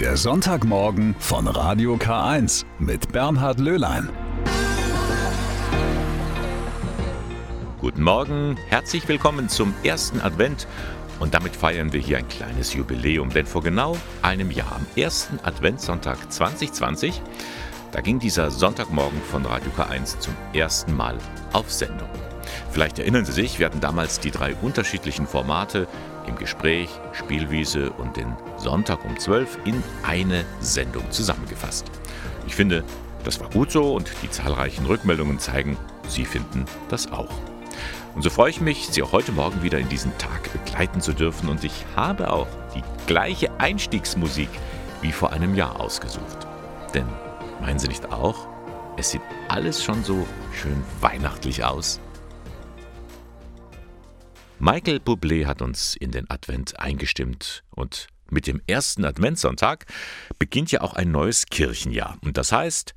Der Sonntagmorgen von Radio K1 mit Bernhard Löhlein. Guten Morgen, herzlich willkommen zum ersten Advent. Und damit feiern wir hier ein kleines Jubiläum, denn vor genau einem Jahr, am ersten Adventssonntag 2020, da ging dieser Sonntagmorgen von Radio K1 zum ersten Mal auf Sendung. Vielleicht erinnern Sie sich, wir hatten damals die drei unterschiedlichen Formate im Gespräch, Spielwiese und den Sonntag um 12 in eine Sendung zusammengefasst. Ich finde, das war gut so und die zahlreichen Rückmeldungen zeigen, Sie finden das auch. Und so freue ich mich, Sie auch heute Morgen wieder in diesen Tag begleiten zu dürfen und ich habe auch die gleiche Einstiegsmusik wie vor einem Jahr ausgesucht. Denn meinen Sie nicht auch? Es sieht alles schon so schön weihnachtlich aus. Michael Bublé hat uns in den Advent eingestimmt und mit dem ersten Adventssonntag beginnt ja auch ein neues Kirchenjahr. Und das heißt,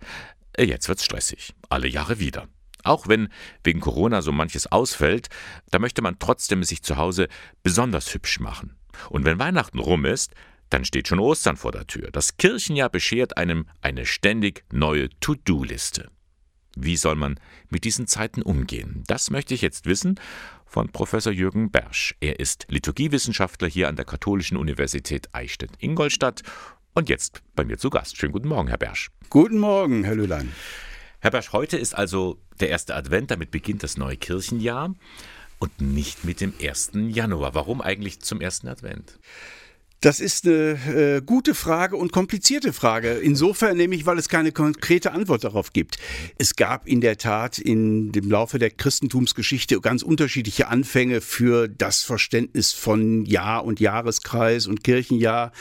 äh, jetzt wird's stressig. Alle Jahre wieder. Auch wenn wegen Corona so manches ausfällt, da möchte man trotzdem sich zu Hause besonders hübsch machen. Und wenn Weihnachten rum ist, dann steht schon Ostern vor der Tür. Das Kirchenjahr beschert einem eine ständig neue To-Do-Liste. Wie soll man mit diesen Zeiten umgehen? Das möchte ich jetzt wissen von Professor Jürgen Bersch. Er ist Liturgiewissenschaftler hier an der Katholischen Universität Eichstätt-Ingolstadt und jetzt bei mir zu Gast. Schönen guten Morgen, Herr Bersch. Guten Morgen, Herr Lülein. Herr Bersch, heute ist also der erste Advent, damit beginnt das neue Kirchenjahr und nicht mit dem 1. Januar. Warum eigentlich zum ersten Advent? Das ist eine äh, gute Frage und komplizierte Frage. Insofern nämlich, weil es keine konkrete Antwort darauf gibt. Es gab in der Tat in dem Laufe der Christentumsgeschichte ganz unterschiedliche Anfänge für das Verständnis von Jahr und Jahreskreis und Kirchenjahr.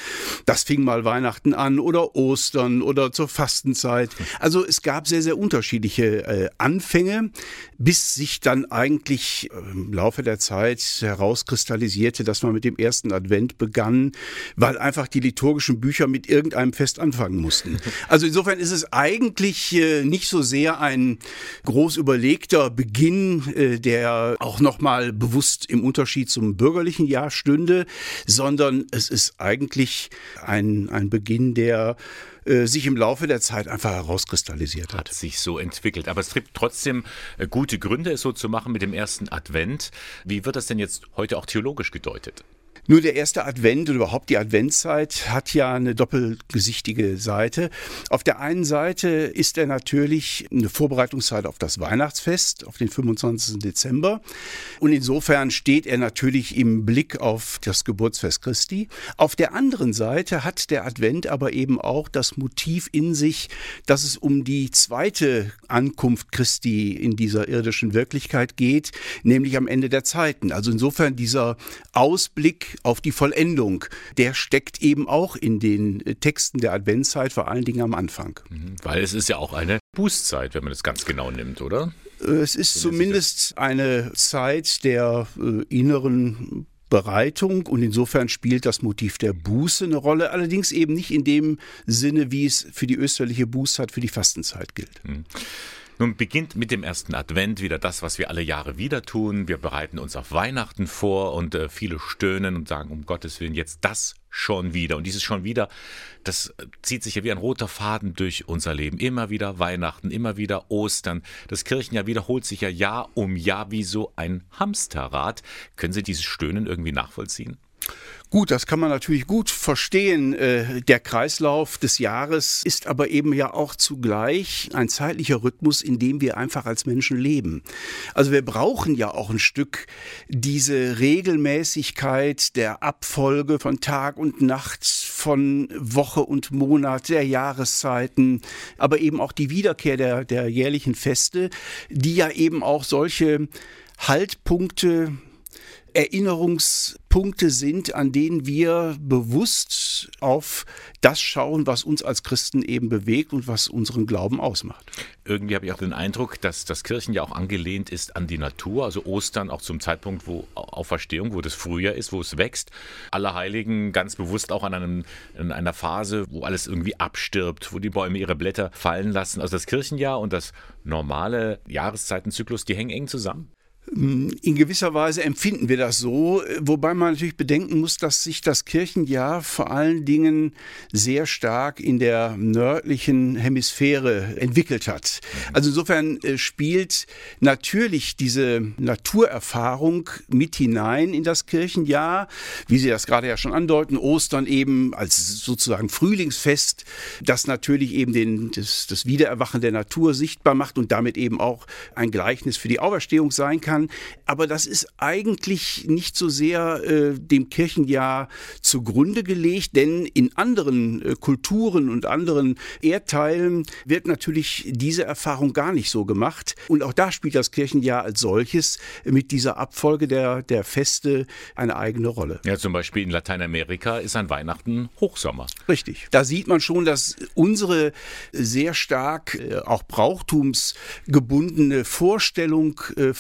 Das fing mal Weihnachten an oder Ostern oder zur Fastenzeit. Also es gab sehr, sehr unterschiedliche äh, Anfänge, bis sich dann eigentlich äh, im Laufe der Zeit herauskristallisierte, dass man mit dem ersten Advent begann weil einfach die liturgischen Bücher mit irgendeinem Fest anfangen mussten. Also insofern ist es eigentlich äh, nicht so sehr ein groß überlegter Beginn, äh, der auch nochmal bewusst im Unterschied zum bürgerlichen Jahr stünde, sondern es ist eigentlich ein, ein Beginn, der äh, sich im Laufe der Zeit einfach herauskristallisiert hat. Hat sich so entwickelt. Aber es gibt trotzdem gute Gründe, es so zu machen mit dem ersten Advent. Wie wird das denn jetzt heute auch theologisch gedeutet? Nur der erste Advent und überhaupt die Adventszeit hat ja eine doppelgesichtige Seite. Auf der einen Seite ist er natürlich eine Vorbereitungszeit auf das Weihnachtsfest, auf den 25. Dezember. Und insofern steht er natürlich im Blick auf das Geburtsfest Christi. Auf der anderen Seite hat der Advent aber eben auch das Motiv in sich, dass es um die zweite Ankunft Christi in dieser irdischen Wirklichkeit geht, nämlich am Ende der Zeiten. Also insofern dieser Ausblick auf die Vollendung, der steckt eben auch in den äh, Texten der Adventszeit, vor allen Dingen am Anfang. Mhm, weil es ist ja auch eine Bußzeit, wenn man das ganz genau nimmt, oder? Äh, es ist zumindest eine Zeit der äh, inneren Bereitung und insofern spielt das Motiv der Buße eine Rolle, allerdings eben nicht in dem Sinne, wie es für die österliche Bußzeit für die Fastenzeit gilt. Mhm. Nun beginnt mit dem ersten Advent wieder das, was wir alle Jahre wieder tun. Wir bereiten uns auf Weihnachten vor und äh, viele stöhnen und sagen, um Gottes Willen, jetzt das schon wieder. Und dieses schon wieder, das äh, zieht sich ja wie ein roter Faden durch unser Leben. Immer wieder Weihnachten, immer wieder Ostern. Das Kirchenjahr wiederholt sich ja Jahr um Jahr wie so ein Hamsterrad. Können Sie dieses Stöhnen irgendwie nachvollziehen? Gut, das kann man natürlich gut verstehen. Äh, der Kreislauf des Jahres ist aber eben ja auch zugleich ein zeitlicher Rhythmus, in dem wir einfach als Menschen leben. Also wir brauchen ja auch ein Stück diese Regelmäßigkeit der Abfolge von Tag und Nacht, von Woche und Monat, der Jahreszeiten, aber eben auch die Wiederkehr der, der jährlichen Feste, die ja eben auch solche Haltpunkte Erinnerungspunkte sind, an denen wir bewusst auf das schauen, was uns als Christen eben bewegt und was unseren Glauben ausmacht. Irgendwie habe ich auch den Eindruck, dass das Kirchen ja auch angelehnt ist an die Natur, also Ostern auch zum Zeitpunkt, wo Auferstehung, wo das Frühjahr ist, wo es wächst. Allerheiligen ganz bewusst auch an einem, in einer Phase, wo alles irgendwie abstirbt, wo die Bäume ihre Blätter fallen lassen. Also das Kirchenjahr und das normale Jahreszeitenzyklus, die hängen eng zusammen. In gewisser Weise empfinden wir das so, wobei man natürlich bedenken muss, dass sich das Kirchenjahr vor allen Dingen sehr stark in der nördlichen Hemisphäre entwickelt hat. Also insofern äh, spielt natürlich diese Naturerfahrung mit hinein in das Kirchenjahr, wie Sie das gerade ja schon andeuten, Ostern eben als sozusagen Frühlingsfest, das natürlich eben den, das, das Wiedererwachen der Natur sichtbar macht und damit eben auch ein Gleichnis für die Auferstehung sein kann kann. Aber das ist eigentlich nicht so sehr äh, dem Kirchenjahr zugrunde gelegt, denn in anderen äh, Kulturen und anderen Erdteilen wird natürlich diese Erfahrung gar nicht so gemacht. Und auch da spielt das Kirchenjahr als solches mit dieser Abfolge der, der Feste eine eigene Rolle. Ja, zum Beispiel in Lateinamerika ist ein Weihnachten Hochsommer. Richtig. Da sieht man schon, dass unsere sehr stark äh, auch brauchtumsgebundene Vorstellung äh,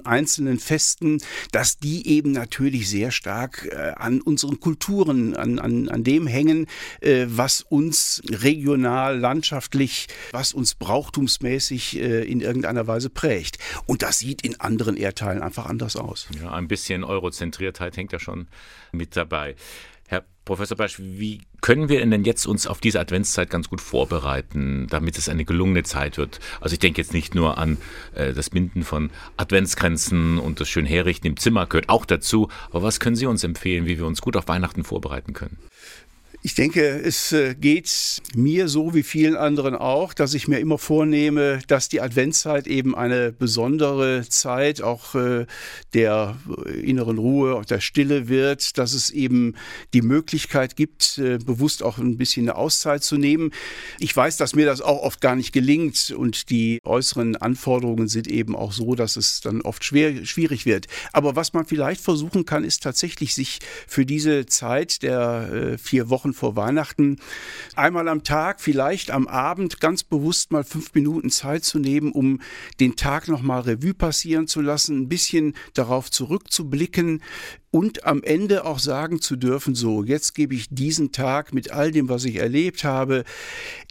einzelnen Festen, dass die eben natürlich sehr stark äh, an unseren Kulturen, an, an, an dem hängen, äh, was uns regional, landschaftlich, was uns brauchtumsmäßig äh, in irgendeiner Weise prägt. Und das sieht in anderen Erdteilen einfach anders aus. Ja, ein bisschen Eurozentriertheit hängt ja schon mit dabei. Professor Basch, wie können wir denn jetzt uns auf diese Adventszeit ganz gut vorbereiten, damit es eine gelungene Zeit wird? Also ich denke jetzt nicht nur an äh, das Binden von Adventsgrenzen und das schön herrichten im Zimmer gehört auch dazu, aber was können Sie uns empfehlen, wie wir uns gut auf Weihnachten vorbereiten können? Ich denke, es äh, geht mir so wie vielen anderen auch, dass ich mir immer vornehme, dass die Adventszeit eben eine besondere Zeit auch äh, der inneren Ruhe, auch der Stille wird, dass es eben die Möglichkeit gibt, äh, bewusst auch ein bisschen eine Auszeit zu nehmen. Ich weiß, dass mir das auch oft gar nicht gelingt und die äußeren Anforderungen sind eben auch so, dass es dann oft schwer, schwierig wird. Aber was man vielleicht versuchen kann, ist tatsächlich sich für diese Zeit der vier Wochen vor Weihnachten einmal am Tag, vielleicht am Abend ganz bewusst mal fünf Minuten Zeit zu nehmen, um den Tag nochmal Revue passieren zu lassen, ein bisschen darauf zurückzublicken, und am Ende auch sagen zu dürfen, so, jetzt gebe ich diesen Tag mit all dem, was ich erlebt habe,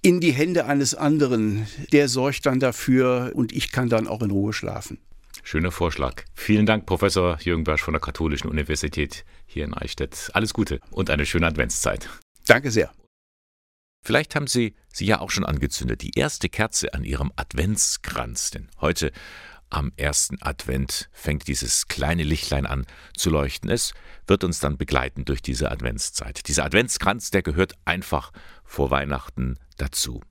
in die Hände eines anderen. Der sorgt dann dafür und ich kann dann auch in Ruhe schlafen. Schöner Vorschlag. Vielen Dank, Professor Jürgen Bersch von der Katholischen Universität hier in Eichstätt. Alles Gute und eine schöne Adventszeit. Danke sehr. Vielleicht haben Sie sie ja auch schon angezündet, die erste Kerze an Ihrem Adventskranz, denn heute am ersten Advent fängt dieses kleine Lichtlein an zu leuchten. Es wird uns dann begleiten durch diese Adventszeit. Dieser Adventskranz, der gehört einfach vor Weihnachten dazu.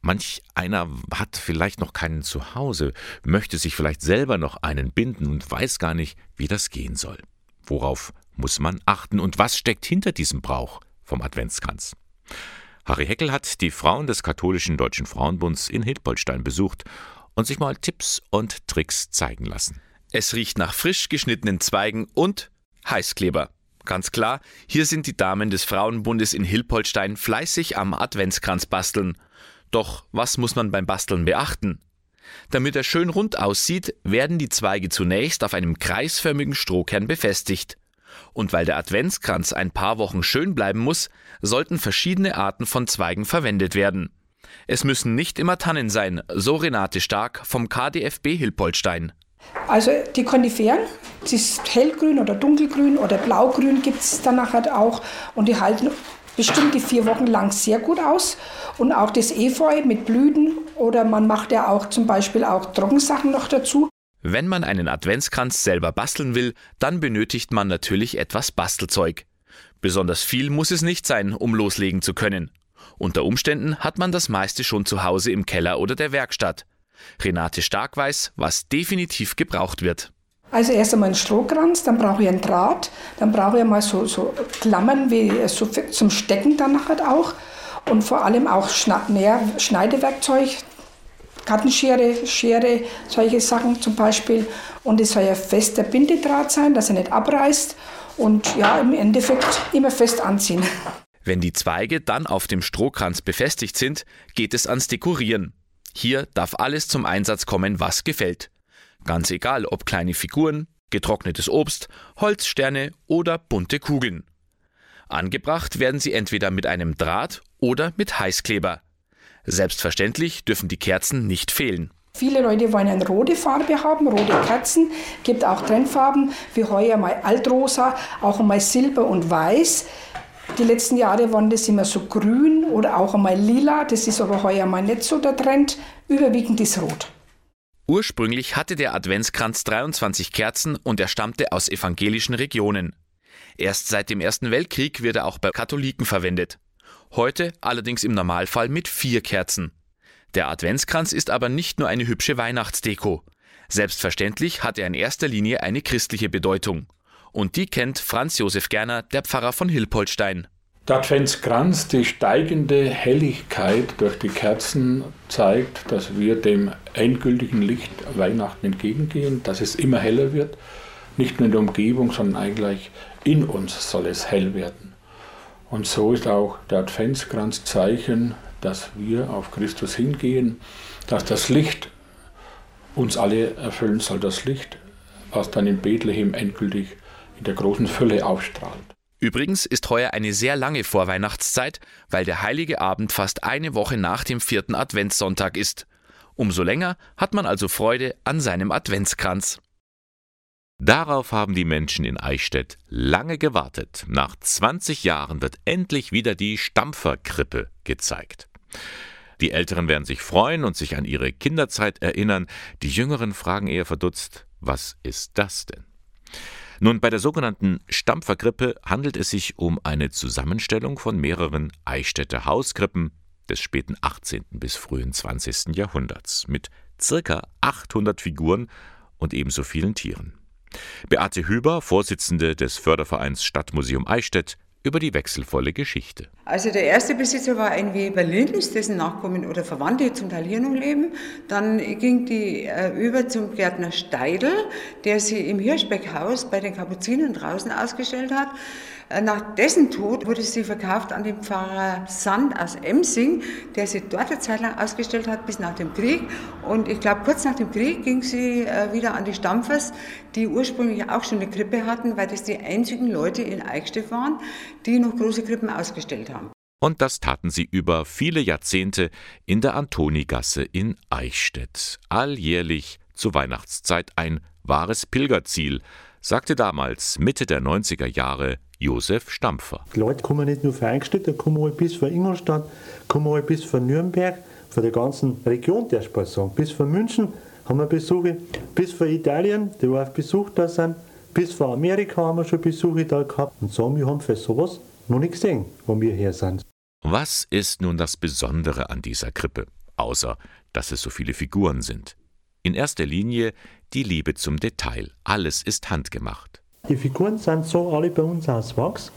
Manch einer hat vielleicht noch keinen zu Hause, möchte sich vielleicht selber noch einen binden und weiß gar nicht, wie das gehen soll. Worauf muss man achten und was steckt hinter diesem Brauch? Vom Adventskranz. Harry Heckel hat die Frauen des katholischen Deutschen Frauenbunds in Hildbolstein besucht und sich mal Tipps und Tricks zeigen lassen. Es riecht nach frisch geschnittenen Zweigen und Heißkleber. Ganz klar, hier sind die Damen des Frauenbundes in Hilpolstein fleißig am Adventskranz basteln. Doch was muss man beim Basteln beachten? Damit er schön rund aussieht, werden die Zweige zunächst auf einem kreisförmigen Strohkern befestigt. Und weil der Adventskranz ein paar Wochen schön bleiben muss, sollten verschiedene Arten von Zweigen verwendet werden. Es müssen nicht immer Tannen sein, so Renate Stark vom KDFB Hilpolstein. Also die Koniferen, das ist hellgrün oder dunkelgrün oder blaugrün gibt es dann nachher auch und die halten bestimmt die vier Wochen lang sehr gut aus. Und auch das Efeu mit Blüten oder man macht ja auch zum Beispiel auch Trockensachen noch dazu. Wenn man einen Adventskranz selber basteln will, dann benötigt man natürlich etwas Bastelzeug. Besonders viel muss es nicht sein, um loslegen zu können. Unter Umständen hat man das meiste schon zu Hause im Keller oder der Werkstatt. Renate Stark weiß, was definitiv gebraucht wird. Also erst einmal einen Strohkranz, dann brauche ich einen Draht, dann brauche ich mal so, so Klammern wie so zum Stecken dann nachher auch und vor allem auch Schneidewerkzeug, Kartenschere, Schere, solche Sachen zum Beispiel. Und es soll ja fester Bindedraht sein, dass er nicht abreißt und ja, im Endeffekt immer fest anziehen. Wenn die Zweige dann auf dem Strohkranz befestigt sind, geht es ans Dekorieren. Hier darf alles zum Einsatz kommen, was gefällt. Ganz egal, ob kleine Figuren, getrocknetes Obst, Holzsterne oder bunte Kugeln. Angebracht werden sie entweder mit einem Draht oder mit Heißkleber. Selbstverständlich dürfen die Kerzen nicht fehlen. Viele Leute wollen eine rote Farbe haben, rote Kerzen. Gibt auch Trendfarben, wie heuer mal Altrosa, auch mal Silber und Weiß. Die letzten Jahre waren das immer so grün oder auch einmal lila. Das ist aber heuer mal nicht so der Trend. Überwiegend ist rot. Ursprünglich hatte der Adventskranz 23 Kerzen und er stammte aus evangelischen Regionen. Erst seit dem Ersten Weltkrieg wird er auch bei Katholiken verwendet. Heute allerdings im Normalfall mit vier Kerzen. Der Adventskranz ist aber nicht nur eine hübsche Weihnachtsdeko. Selbstverständlich hat er in erster Linie eine christliche Bedeutung. Und die kennt Franz Josef Gerner, der Pfarrer von Hilpoltstein. Der Adventskranz, die steigende Helligkeit durch die Kerzen zeigt, dass wir dem endgültigen Licht Weihnachten entgegengehen, dass es immer heller wird. Nicht nur in der Umgebung, sondern eigentlich in uns soll es hell werden. Und so ist auch der Adventskranz Zeichen, dass wir auf Christus hingehen, dass das Licht uns alle erfüllen soll, das Licht, was dann in Bethlehem endgültig in der großen Fülle aufstrahlt. Übrigens ist heuer eine sehr lange Vorweihnachtszeit, weil der heilige Abend fast eine Woche nach dem vierten Adventssonntag ist. Umso länger hat man also Freude an seinem Adventskranz. Darauf haben die Menschen in Eichstätt lange gewartet. Nach 20 Jahren wird endlich wieder die Stampferkrippe gezeigt. Die Älteren werden sich freuen und sich an ihre Kinderzeit erinnern. Die Jüngeren fragen eher verdutzt, was ist das denn? Nun, bei der sogenannten Stampferkrippe handelt es sich um eine Zusammenstellung von mehreren Eichstätter Hauskrippen des späten 18. bis frühen 20. Jahrhunderts mit circa 800 Figuren und ebenso vielen Tieren. Beate Hüber, Vorsitzende des Fördervereins Stadtmuseum Eichstätt, über die wechselvolle Geschichte. Also der erste Besitzer war ein Weber Lindens, dessen Nachkommen oder Verwandte zum Teil hier noch leben. Dann ging die äh, über zum Gärtner Steidl, der sie im Hirschbeckhaus bei den Kapuzinern draußen ausgestellt hat. Äh, nach dessen Tod wurde sie verkauft an den Pfarrer Sand aus Emsing, der sie dort eine Zeit lang ausgestellt hat bis nach dem Krieg. Und ich glaube, kurz nach dem Krieg ging sie äh, wieder an die Stampfers, die ursprünglich auch schon eine Krippe hatten, weil das die einzigen Leute in Eichstätt waren, die noch große Krippen ausgestellt haben. Und das taten sie über viele Jahrzehnte in der Antonigasse in Eichstätt. Alljährlich zur Weihnachtszeit ein wahres Pilgerziel, sagte damals Mitte der 90er Jahre Josef Stampfer. Die Leute kommen nicht nur für Eichstätt, da kommen halt bis von Ingolstadt, kommen halt bis von Nürnberg, von der ganzen Region, der ich sagen. Bis von München haben wir Besuche, bis von Italien, die auf Besuch da sind, bis von Amerika haben wir schon Besuche da gehabt. Und sagen, wir haben für sowas noch nicht gesehen, wo wir her sind. Was ist nun das Besondere an dieser Krippe, außer dass es so viele Figuren sind? In erster Linie die Liebe zum Detail. Alles ist handgemacht. Die Figuren sind so alle bei uns aus Wachs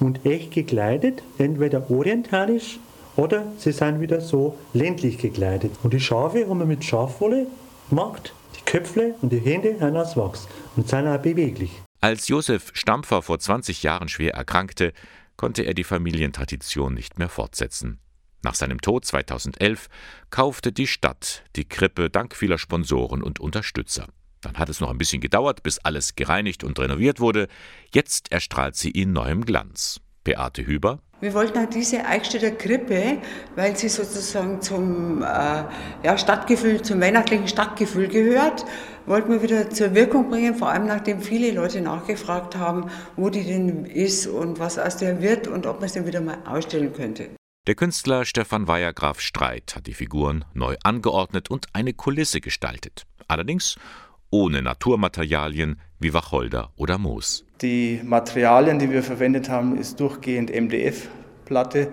und echt gekleidet, entweder orientalisch oder sie sind wieder so ländlich gekleidet. Und die Schafe haben wir mit Schafwolle gemacht, die Köpfe und die Hände sind aus Wachs und sind auch beweglich. Als Josef Stampfer vor 20 Jahren schwer erkrankte, konnte er die Familientradition nicht mehr fortsetzen. Nach seinem Tod 2011 kaufte die Stadt die Krippe dank vieler Sponsoren und Unterstützer. Dann hat es noch ein bisschen gedauert, bis alles gereinigt und renoviert wurde. Jetzt erstrahlt sie in neuem Glanz. Beate Hüber. Wir wollten auch diese Eichstätter Krippe, weil sie sozusagen zum äh, ja, Stadtgefühl, zum weihnachtlichen Stadtgefühl gehört, wollten wir wieder zur Wirkung bringen, vor allem nachdem viele Leute nachgefragt haben, wo die denn ist und was aus der wird und ob man sie wieder mal ausstellen könnte. Der Künstler Stefan Weyer-Graf Streit hat die Figuren neu angeordnet und eine Kulisse gestaltet. Allerdings ohne Naturmaterialien wie Wacholder oder Moos. Die Materialien, die wir verwendet haben, ist durchgehend MDF-Platte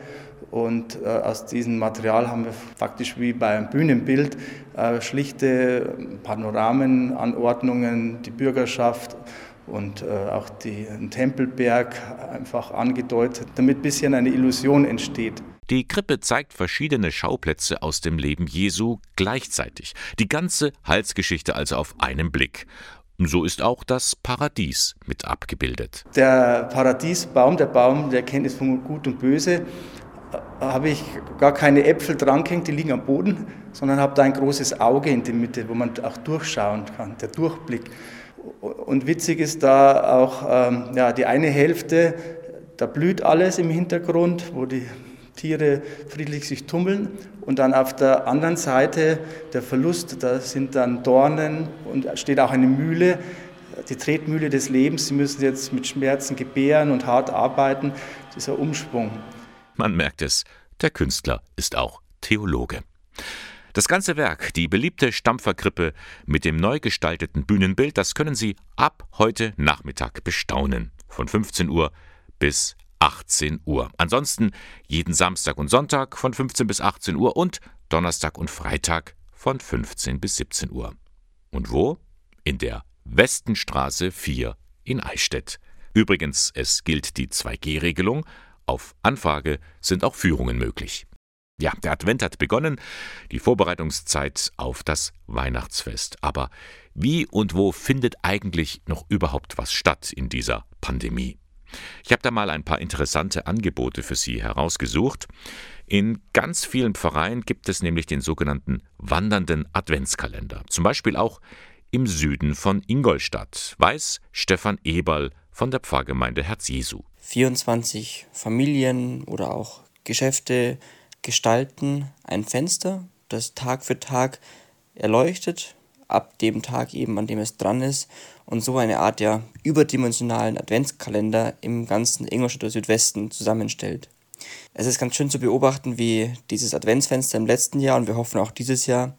und äh, aus diesem Material haben wir faktisch wie beim Bühnenbild äh, schlichte Panoramenanordnungen, die Bürgerschaft und äh, auch den Tempelberg einfach angedeutet, damit ein bisschen eine Illusion entsteht. Die Krippe zeigt verschiedene Schauplätze aus dem Leben Jesu gleichzeitig. Die ganze Halsgeschichte also auf einen Blick. So ist auch das Paradies mit abgebildet. Der Paradiesbaum, der Baum der Kenntnis von Gut und Böse, habe ich gar keine Äpfel dran gehängt, die liegen am Boden, sondern habe da ein großes Auge in der Mitte, wo man auch durchschauen kann, der Durchblick. Und witzig ist da auch ähm, ja, die eine Hälfte, da blüht alles im Hintergrund, wo die Tiere friedlich sich tummeln. Und dann auf der anderen Seite der Verlust, da sind dann Dornen und steht auch eine Mühle, die Tretmühle des Lebens. Sie müssen jetzt mit Schmerzen gebären und hart arbeiten. Dieser Umschwung. Man merkt es, der Künstler ist auch Theologe. Das ganze Werk, die beliebte Stampferkrippe mit dem neu gestalteten Bühnenbild, das können Sie ab heute Nachmittag bestaunen. Von 15 Uhr bis 18 Uhr. Ansonsten jeden Samstag und Sonntag von 15 bis 18 Uhr und Donnerstag und Freitag von 15 bis 17 Uhr. Und wo? In der Westenstraße 4 in Eichstätt. Übrigens, es gilt die 2G-Regelung. Auf Anfrage sind auch Führungen möglich. Ja, der Advent hat begonnen, die Vorbereitungszeit auf das Weihnachtsfest. Aber wie und wo findet eigentlich noch überhaupt was statt in dieser Pandemie? Ich habe da mal ein paar interessante Angebote für Sie herausgesucht. In ganz vielen Pfarreien gibt es nämlich den sogenannten wandernden Adventskalender. Zum Beispiel auch im Süden von Ingolstadt, weiß Stefan Eberl von der Pfarrgemeinde Herz Jesu. 24 Familien oder auch Geschäfte gestalten ein Fenster, das Tag für Tag erleuchtet, ab dem Tag eben, an dem es dran ist, und so eine Art ja überdimensionalen Adventskalender im ganzen Ingolstädter Südwesten zusammenstellt. Es ist ganz schön zu beobachten, wie dieses Adventsfenster im letzten Jahr und wir hoffen auch dieses Jahr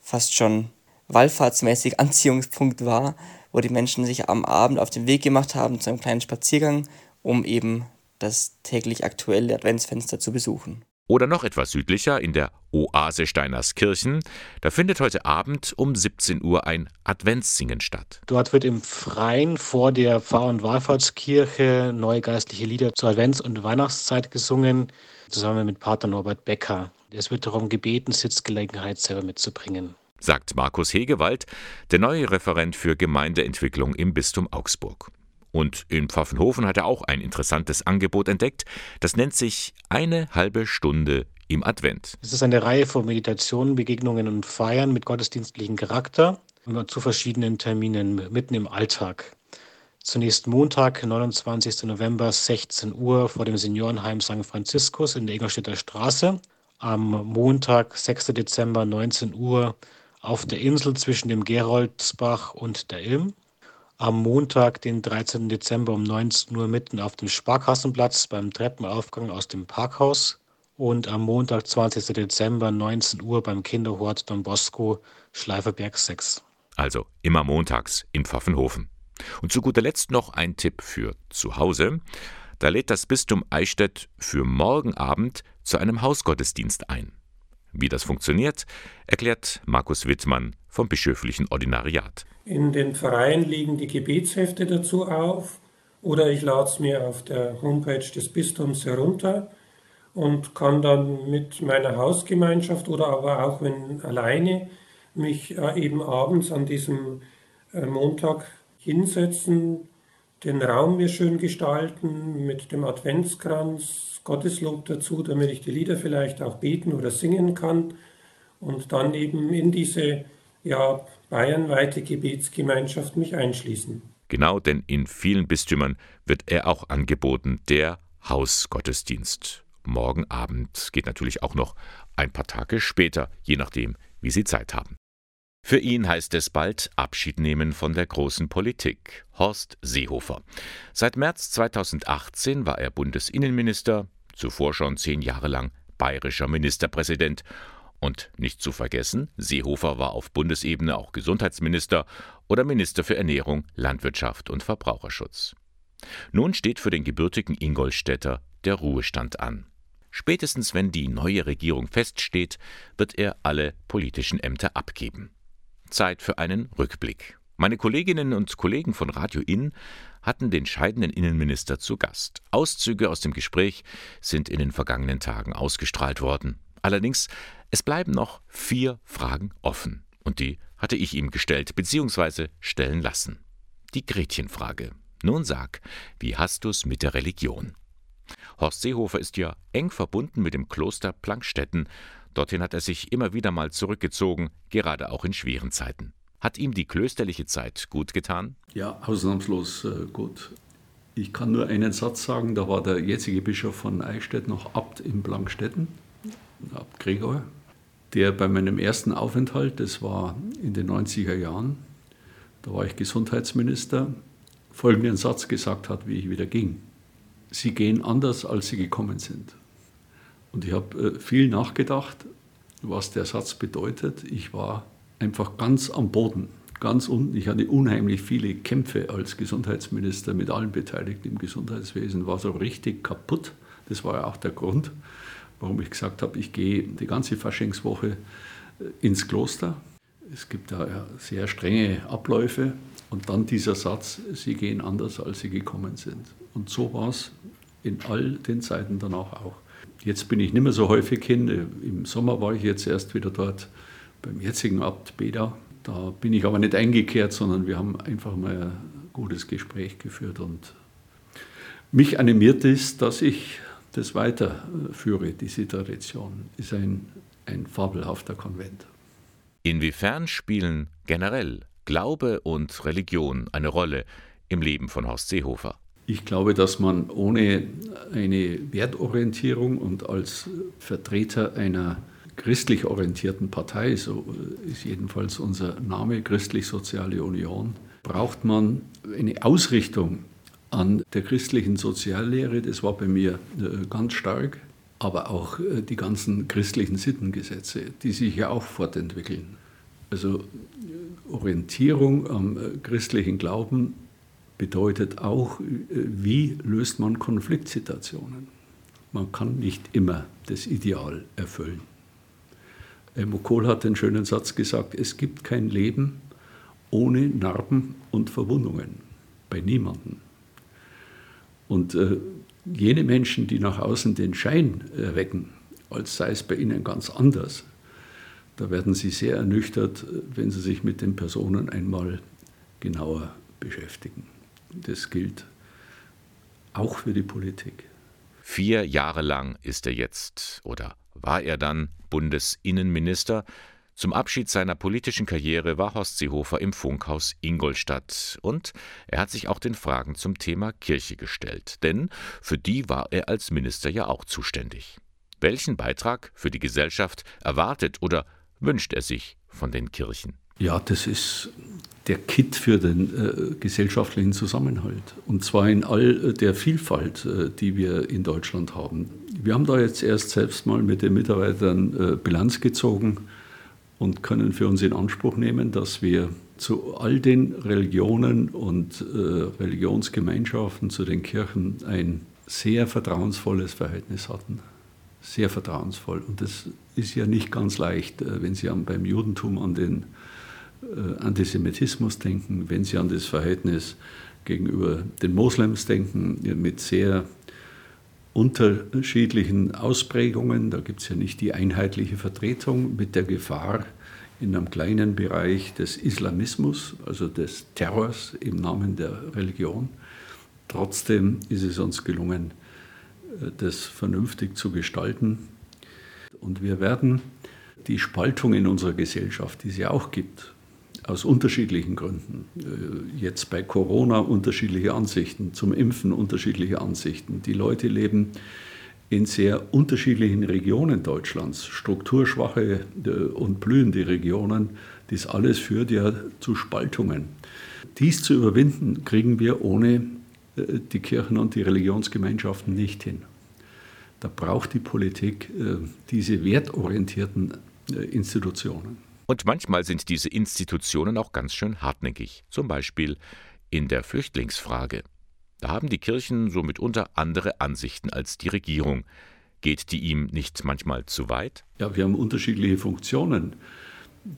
fast schon wallfahrtsmäßig Anziehungspunkt war, wo die Menschen sich am Abend auf den Weg gemacht haben zu einem kleinen Spaziergang, um eben das täglich aktuelle Adventsfenster zu besuchen. Oder noch etwas südlicher in der Oase Steinerskirchen. Da findet heute Abend um 17 Uhr ein Adventssingen statt. Dort wird im Freien vor der Pfarr- und Wallfahrtskirche neue geistliche Lieder zur Advents- und Weihnachtszeit gesungen, zusammen mit Pater Norbert Becker. Es wird darum gebeten, Sitzgelegenheit selber mitzubringen. Sagt Markus Hegewald, der neue Referent für Gemeindeentwicklung im Bistum Augsburg. Und in Pfaffenhofen hat er auch ein interessantes Angebot entdeckt. Das nennt sich eine halbe Stunde im Advent. Es ist eine Reihe von Meditationen, Begegnungen und Feiern mit gottesdienstlichem Charakter zu verschiedenen Terminen mitten im Alltag. Zunächst Montag, 29. November, 16 Uhr vor dem Seniorenheim St. Franziskus in der Ingolstädter Straße. Am Montag, 6. Dezember, 19 Uhr auf der Insel zwischen dem Geroldsbach und der Ilm am Montag, den 13. Dezember um 19 Uhr mitten auf dem Sparkassenplatz beim Treppenaufgang aus dem Parkhaus und am Montag, 20. Dezember 19 Uhr beim Kinderhort Don Bosco, Schleiferberg 6. Also immer montags in Pfaffenhofen. Und zu guter Letzt noch ein Tipp für zu Hause. Da lädt das Bistum Eichstätt für morgen Abend zu einem Hausgottesdienst ein. Wie das funktioniert, erklärt Markus Wittmann vom bischöflichen Ordinariat. In den Vereinen liegen die Gebetshefte dazu auf oder ich lade es mir auf der Homepage des Bistums herunter und kann dann mit meiner Hausgemeinschaft oder aber auch wenn alleine mich äh, eben abends an diesem äh, Montag hinsetzen, den Raum mir schön gestalten mit dem Adventskranz, Gotteslob dazu, damit ich die Lieder vielleicht auch beten oder singen kann und dann eben in diese ja, bayernweite Gebetsgemeinschaft mich einschließen. Genau, denn in vielen Bistümern wird er auch angeboten, der Hausgottesdienst. Morgen Abend geht natürlich auch noch ein paar Tage später, je nachdem, wie Sie Zeit haben. Für ihn heißt es bald Abschied nehmen von der großen Politik. Horst Seehofer. Seit März 2018 war er Bundesinnenminister, zuvor schon zehn Jahre lang bayerischer Ministerpräsident und nicht zu vergessen, Seehofer war auf Bundesebene auch Gesundheitsminister oder Minister für Ernährung, Landwirtschaft und Verbraucherschutz. Nun steht für den gebürtigen Ingolstädter der Ruhestand an. Spätestens wenn die neue Regierung feststeht, wird er alle politischen Ämter abgeben. Zeit für einen Rückblick. Meine Kolleginnen und Kollegen von Radio Inn hatten den scheidenden Innenminister zu Gast. Auszüge aus dem Gespräch sind in den vergangenen Tagen ausgestrahlt worden. Allerdings es bleiben noch vier Fragen offen. Und die hatte ich ihm gestellt bzw. stellen lassen. Die Gretchenfrage. Nun sag, wie hast du's mit der Religion? Horst Seehofer ist ja eng verbunden mit dem Kloster Plankstetten. Dorthin hat er sich immer wieder mal zurückgezogen, gerade auch in schweren Zeiten. Hat ihm die klösterliche Zeit gut getan? Ja, ausnahmslos äh, gut. Ich kann nur einen Satz sagen, da war der jetzige Bischof von Eichstätt noch Abt in Blankstetten, Abt Gregor, der bei meinem ersten Aufenthalt, das war in den 90er Jahren, da war ich Gesundheitsminister, folgenden Satz gesagt hat, wie ich wieder ging. Sie gehen anders, als Sie gekommen sind. Und ich habe äh, viel nachgedacht, was der Satz bedeutet. Ich war einfach ganz am Boden, ganz unten. Ich hatte unheimlich viele Kämpfe als Gesundheitsminister mit allen Beteiligten im Gesundheitswesen, war so richtig kaputt. Das war ja auch der Grund, warum ich gesagt habe, ich gehe die ganze Faschingswoche äh, ins Kloster. Es gibt da sehr strenge Abläufe und dann dieser Satz, Sie gehen anders, als Sie gekommen sind. Und so war es in all den Zeiten danach auch. Jetzt bin ich nicht mehr so häufig hin. Im Sommer war ich jetzt erst wieder dort beim jetzigen Abt Beda. Da bin ich aber nicht eingekehrt, sondern wir haben einfach mal ein gutes Gespräch geführt und mich animiert ist, dass ich das weiterführe, diese Tradition. Ist ein, ein fabelhafter Konvent. Inwiefern spielen generell Glaube und Religion eine Rolle im Leben von Horst Seehofer? Ich glaube, dass man ohne eine Wertorientierung und als Vertreter einer christlich orientierten Partei, so ist jedenfalls unser Name, Christlich-Soziale Union, braucht man eine Ausrichtung an der christlichen Soziallehre. Das war bei mir äh, ganz stark, aber auch äh, die ganzen christlichen Sittengesetze, die sich ja auch fortentwickeln. Also Orientierung am äh, christlichen Glauben bedeutet auch, wie löst man Konfliktsituationen. Man kann nicht immer das Ideal erfüllen. Kohl hat den schönen Satz gesagt, es gibt kein Leben ohne Narben und Verwundungen, bei niemandem. Und äh, jene Menschen, die nach außen den Schein erwecken, als sei es bei ihnen ganz anders, da werden sie sehr ernüchtert, wenn sie sich mit den Personen einmal genauer beschäftigen. Das gilt auch für die Politik. Vier Jahre lang ist er jetzt oder war er dann Bundesinnenminister. Zum Abschied seiner politischen Karriere war Horst Seehofer im Funkhaus Ingolstadt und er hat sich auch den Fragen zum Thema Kirche gestellt, denn für die war er als Minister ja auch zuständig. Welchen Beitrag für die Gesellschaft erwartet oder wünscht er sich von den Kirchen? Ja, das ist der Kit für den äh, gesellschaftlichen Zusammenhalt. Und zwar in all der Vielfalt, äh, die wir in Deutschland haben. Wir haben da jetzt erst selbst mal mit den Mitarbeitern äh, Bilanz gezogen und können für uns in Anspruch nehmen, dass wir zu all den Religionen und äh, Religionsgemeinschaften, zu den Kirchen ein sehr vertrauensvolles Verhältnis hatten. Sehr vertrauensvoll. Und das ist ja nicht ganz leicht, äh, wenn Sie beim Judentum an den äh, Antisemitismus denken, wenn Sie an das Verhältnis gegenüber den Moslems denken, mit sehr unterschiedlichen Ausprägungen. Da gibt es ja nicht die einheitliche Vertretung mit der Gefahr in einem kleinen Bereich des Islamismus, also des Terrors im Namen der Religion. Trotzdem ist es uns gelungen, äh, das vernünftig zu gestalten. Und wir werden die Spaltung in unserer Gesellschaft, die es ja auch gibt, aus unterschiedlichen Gründen. Äh, jetzt bei Corona unterschiedliche Ansichten, zum Impfen unterschiedliche Ansichten. Die Leute leben in sehr unterschiedlichen Regionen Deutschlands, strukturschwache äh, und blühende Regionen. Das alles führt ja zu Spaltungen. Dies zu überwinden, kriegen wir ohne äh, die Kirchen und die Religionsgemeinschaften nicht hin. Da braucht die Politik diese wertorientierten Institutionen. Und manchmal sind diese Institutionen auch ganz schön hartnäckig, zum Beispiel in der Flüchtlingsfrage. Da haben die Kirchen so mitunter andere Ansichten als die Regierung. Geht die ihm nicht manchmal zu weit? Ja, wir haben unterschiedliche Funktionen.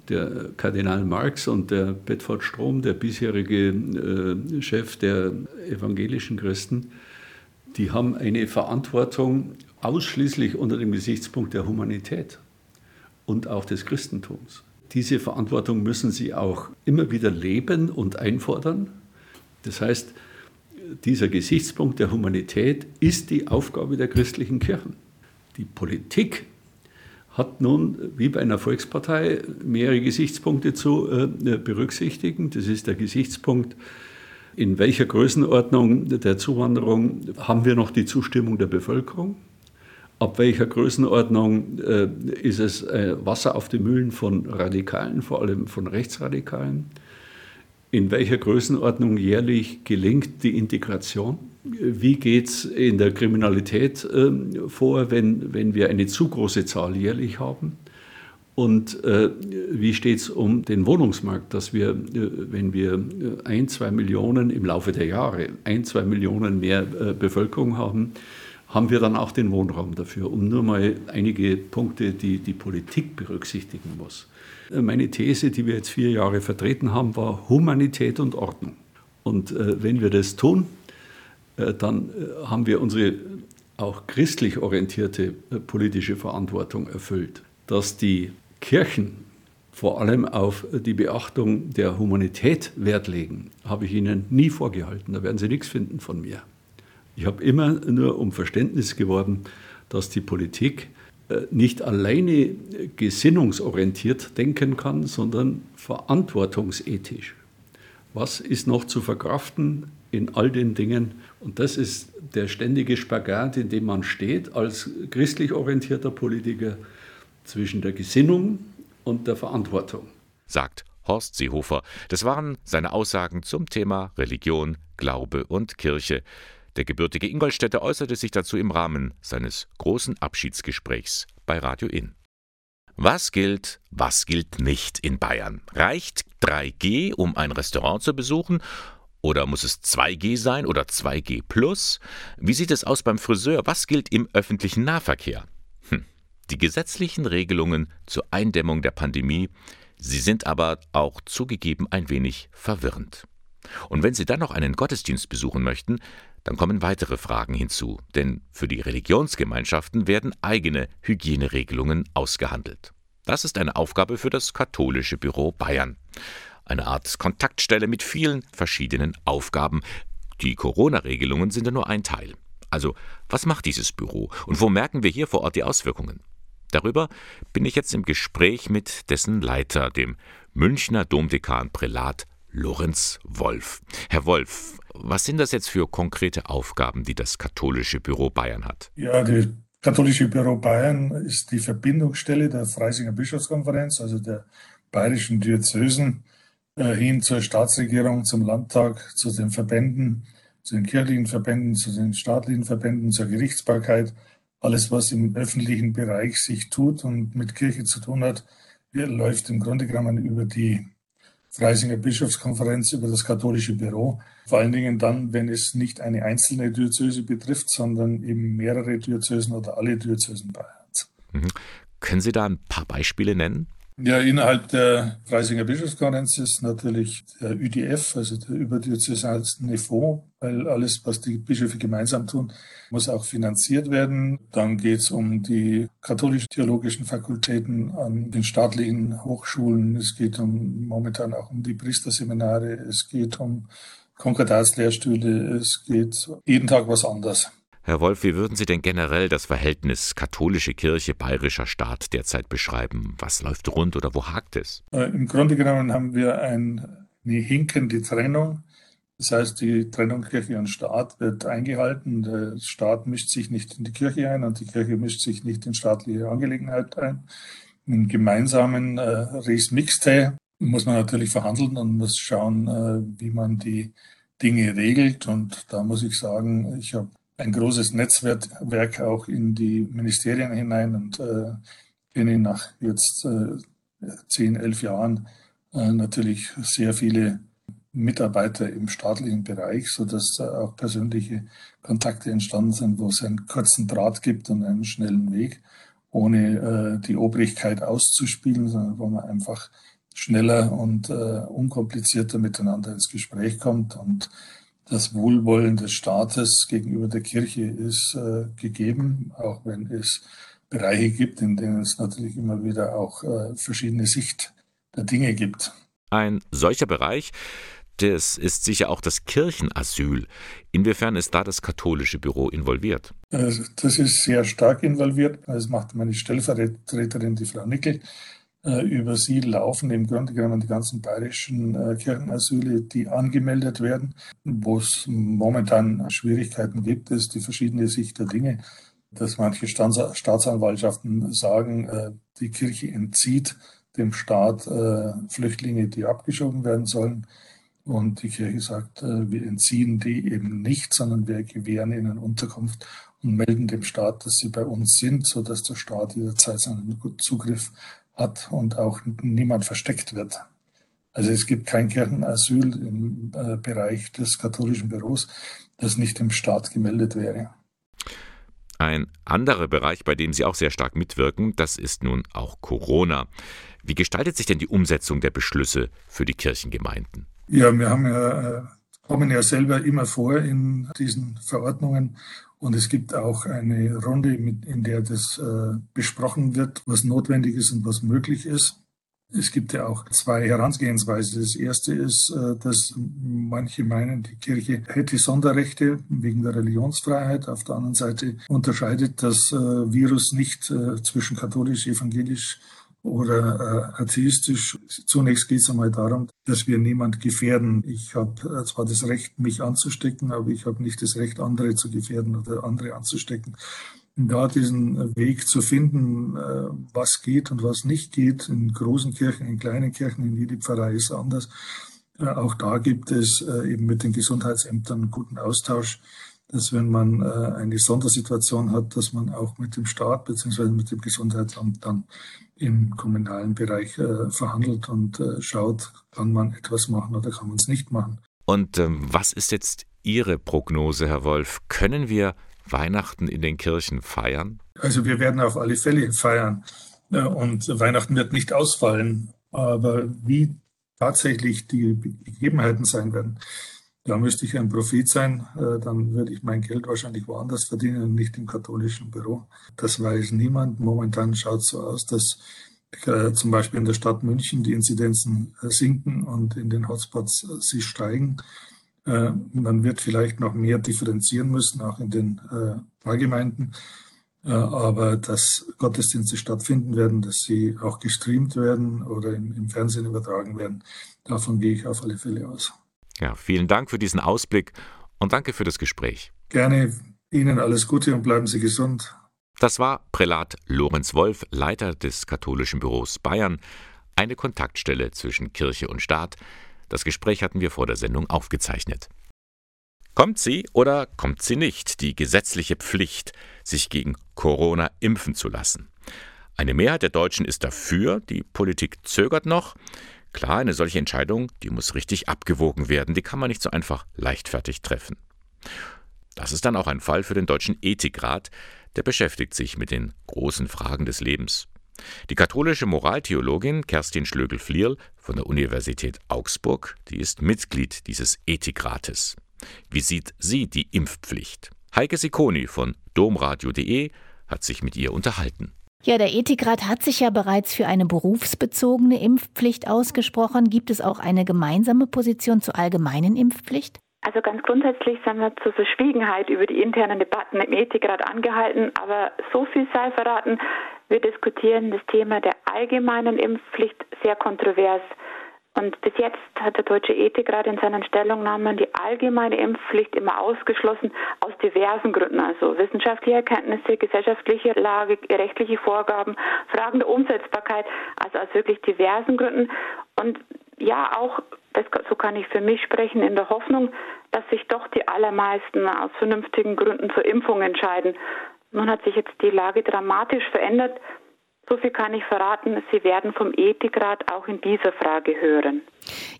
Der Kardinal Marx und der Bedford Strom, der bisherige äh, Chef der evangelischen Christen, die haben eine Verantwortung ausschließlich unter dem Gesichtspunkt der Humanität und auch des Christentums. Diese Verantwortung müssen sie auch immer wieder leben und einfordern. Das heißt, dieser Gesichtspunkt der Humanität ist die Aufgabe der christlichen Kirchen. Die Politik hat nun, wie bei einer Volkspartei, mehrere Gesichtspunkte zu äh, berücksichtigen. Das ist der Gesichtspunkt In welcher Größenordnung der Zuwanderung haben wir noch die Zustimmung der Bevölkerung? Ab welcher Größenordnung äh, ist es äh, Wasser auf die Mühlen von Radikalen, vor allem von Rechtsradikalen? In welcher Größenordnung jährlich gelingt die Integration? Wie geht es in der Kriminalität äh, vor, wenn, wenn wir eine zu große Zahl jährlich haben? Und äh, wie steht es um den Wohnungsmarkt, dass wir, äh, wenn wir äh, ein, zwei Millionen im Laufe der Jahre, ein, zwei Millionen mehr äh, Bevölkerung haben, haben wir dann auch den Wohnraum dafür, um nur mal einige Punkte, die die Politik berücksichtigen muss. Äh, meine These, die wir jetzt vier Jahre vertreten haben, war Humanität und Ordnung. Und äh, wenn wir das tun, dann haben wir unsere auch christlich orientierte politische Verantwortung erfüllt. Dass die Kirchen vor allem auf die Beachtung der Humanität Wert legen, habe ich Ihnen nie vorgehalten. Da werden Sie nichts finden von mir. Ich habe immer nur um Verständnis geworben, dass die Politik äh, nicht alleine gesinnungsorientiert denken kann, sondern verantwortungsethisch. Was ist noch zu verkraften in all den Dingen? Und das ist der ständige Spagat, in dem man steht als christlich orientierter Politiker zwischen der Gesinnung und der Verantwortung. Sagt Horst Seehofer. Das waren seine Aussagen zum Thema Religion, Glaube und Kirche. Der gebürtige Ingolstädter äußerte sich dazu im Rahmen seines großen Abschiedsgesprächs bei Radio Inn. Was gilt, was gilt nicht in Bayern? Reicht 3G, um ein Restaurant zu besuchen? Oder muss es 2G sein oder 2G plus? Wie sieht es aus beim Friseur? Was gilt im öffentlichen Nahverkehr? Die gesetzlichen Regelungen zur Eindämmung der Pandemie, sie sind aber auch zugegeben ein wenig verwirrend. Und wenn Sie dann noch einen Gottesdienst besuchen möchten, dann kommen weitere Fragen hinzu, denn für die Religionsgemeinschaften werden eigene Hygieneregelungen ausgehandelt. Das ist eine Aufgabe für das katholische Büro Bayern. Eine Art Kontaktstelle mit vielen verschiedenen Aufgaben. Die Corona-Regelungen sind ja nur ein Teil. Also, was macht dieses Büro und wo merken wir hier vor Ort die Auswirkungen? Darüber bin ich jetzt im Gespräch mit dessen Leiter, dem Münchner Domdekan Prälat Lorenz Wolf. Herr Wolf, was sind das jetzt für konkrete Aufgaben, die das katholische Büro Bayern hat? Ja, das katholische Büro Bayern ist die Verbindungsstelle der Freisinger Bischofskonferenz, also der bayerischen Diözesen, äh, hin zur Staatsregierung, zum Landtag, zu den Verbänden, zu den kirchlichen Verbänden, zu den staatlichen Verbänden, zur Gerichtsbarkeit alles, was im öffentlichen Bereich sich tut und mit Kirche zu tun hat, läuft im Grunde genommen über die Freisinger Bischofskonferenz, über das katholische Büro. Vor allen Dingen dann, wenn es nicht eine einzelne Diözese betrifft, sondern eben mehrere Diözesen oder alle Diözesen Bayerns. Mhm. Können Sie da ein paar Beispiele nennen? Ja, innerhalb der Freisinger Bischofskonferenz ist natürlich der ÜDF, also der überdiözesane Fonds, weil alles, was die Bischöfe gemeinsam tun, muss auch finanziert werden. Dann geht es um die katholisch-theologischen Fakultäten an den staatlichen Hochschulen. Es geht um momentan auch um die Priesterseminare. Es geht um Konkordatslehrstühle. Es geht jeden Tag was anderes. Herr Wolf, wie würden Sie denn generell das Verhältnis katholische Kirche, bayerischer Staat derzeit beschreiben? Was läuft rund oder wo hakt es? Äh, Im Grunde genommen haben wir ein, eine hinkende Trennung. Das heißt, die Trennung Kirche und Staat wird eingehalten. Der Staat mischt sich nicht in die Kirche ein und die Kirche mischt sich nicht in staatliche Angelegenheiten ein. Im gemeinsamen äh, Res Mixte muss man natürlich verhandeln und muss schauen, äh, wie man die Dinge regelt. Und da muss ich sagen, ich habe ein großes Netzwerk auch in die Ministerien hinein und äh, kenne nach jetzt äh, zehn, elf Jahren äh, natürlich sehr viele Mitarbeiter im staatlichen Bereich, sodass da auch persönliche Kontakte entstanden sind, wo es einen kurzen Draht gibt und einen schnellen Weg, ohne äh, die Obrigkeit auszuspielen, sondern wo man einfach schneller und äh, unkomplizierter miteinander ins Gespräch kommt und das Wohlwollen des Staates gegenüber der Kirche ist äh, gegeben, auch wenn es Bereiche gibt, in denen es natürlich immer wieder auch äh, verschiedene Sicht der Dinge gibt. Ein solcher Bereich, das ist sicher auch das Kirchenasyl. Inwiefern ist da das katholische Büro involviert? Also das ist sehr stark involviert. Das macht meine Stellvertreterin, die Frau Nickel. Äh, über sie laufen im Grunde genommen die ganzen bayerischen äh, Kirchenasyle, die angemeldet werden. Wo es momentan Schwierigkeiten gibt, ist die verschiedene Sicht der Dinge, dass manche Staatsanwaltschaften sagen, äh, die Kirche entzieht dem Staat Flüchtlinge, die abgeschoben werden sollen. Und die Kirche sagt, wir entziehen die eben nicht, sondern wir gewähren ihnen Unterkunft und melden dem Staat, dass sie bei uns sind, sodass der Staat jederzeit seinen Zugriff hat und auch niemand versteckt wird. Also es gibt kein Kirchenasyl im äh, Bereich des katholischen Büros, das nicht im Staat gemeldet wäre. Ein anderer Bereich, bei dem Sie auch sehr stark mitwirken, das ist nun auch Corona. Wie gestaltet sich denn die Umsetzung der Beschlüsse für die Kirchengemeinden? Ja, wir haben ja, äh, kommen ja selber immer vor in diesen Verordnungen und es gibt auch eine Runde, in der das äh, besprochen wird, was notwendig ist und was möglich ist. Es gibt ja auch zwei Herangehensweisen. Das erste ist, äh, dass manche meinen, die Kirche hätte Sonderrechte wegen der Religionsfreiheit. Auf der anderen Seite unterscheidet das äh, Virus nicht äh, zwischen katholisch, evangelisch oder äh, atheistisch. Zunächst geht es einmal darum, dass wir niemand gefährden. Ich habe äh, zwar das Recht, mich anzustecken, aber ich habe nicht das Recht, andere zu gefährden oder andere anzustecken. Da diesen Weg zu finden, äh, was geht und was nicht geht, in großen Kirchen, in kleinen Kirchen, in jede Pfarrei ist anders. Äh, auch da gibt es äh, eben mit den Gesundheitsämtern einen guten Austausch dass wenn man äh, eine Sondersituation hat, dass man auch mit dem Staat bzw. mit dem Gesundheitsamt dann im kommunalen Bereich äh, verhandelt und äh, schaut, kann man etwas machen oder kann man es nicht machen. Und ähm, was ist jetzt Ihre Prognose, Herr Wolf? Können wir Weihnachten in den Kirchen feiern? Also wir werden auf alle Fälle feiern äh, und Weihnachten wird nicht ausfallen. Aber wie tatsächlich die Gegebenheiten sein werden, da müsste ich ein Prophet sein, äh, dann würde ich mein Geld wahrscheinlich woanders verdienen und nicht im katholischen Büro. Das weiß niemand. Momentan schaut es so aus, dass äh, zum Beispiel in der Stadt München die Inzidenzen äh, sinken und in den Hotspots sie steigen. Man wird vielleicht noch mehr differenzieren müssen, auch in den Pfarrgemeinden. Aber dass Gottesdienste stattfinden werden, dass sie auch gestreamt werden oder im Fernsehen übertragen werden, davon gehe ich auf alle Fälle aus. Ja, vielen Dank für diesen Ausblick und danke für das Gespräch. Gerne. Ihnen alles Gute und bleiben Sie gesund. Das war Prälat Lorenz Wolf, Leiter des katholischen Büros Bayern, eine Kontaktstelle zwischen Kirche und Staat. Das Gespräch hatten wir vor der Sendung aufgezeichnet. Kommt sie oder kommt sie nicht, die gesetzliche Pflicht, sich gegen Corona impfen zu lassen? Eine Mehrheit der Deutschen ist dafür, die Politik zögert noch. Klar, eine solche Entscheidung, die muss richtig abgewogen werden, die kann man nicht so einfach leichtfertig treffen. Das ist dann auch ein Fall für den Deutschen Ethikrat, der beschäftigt sich mit den großen Fragen des Lebens. Die katholische Moraltheologin Kerstin Schlögel-Flierl von der Universität Augsburg, die ist Mitglied dieses Ethikrates. Wie sieht sie die Impfpflicht? Heike Sikoni von domradio.de hat sich mit ihr unterhalten. Ja, der Ethikrat hat sich ja bereits für eine berufsbezogene Impfpflicht ausgesprochen. Gibt es auch eine gemeinsame Position zur allgemeinen Impfpflicht? Also ganz grundsätzlich sind wir zur Verschwiegenheit über die internen Debatten im Ethikrat angehalten, aber so viel sei verraten, wir diskutieren das Thema der allgemeinen Impfpflicht sehr kontrovers. Und bis jetzt hat der Deutsche Ethikrat in seinen Stellungnahmen die allgemeine Impfpflicht immer ausgeschlossen, aus diversen Gründen, also wissenschaftliche Erkenntnisse, gesellschaftliche Lage, rechtliche Vorgaben, Fragen der Umsetzbarkeit, also aus wirklich diversen Gründen. Und ja, auch, das, so kann ich für mich sprechen, in der Hoffnung, dass sich doch die allermeisten aus vernünftigen Gründen zur Impfung entscheiden. Nun hat sich jetzt die Lage dramatisch verändert. So viel kann ich verraten, Sie werden vom Ethikrat auch in dieser Frage hören.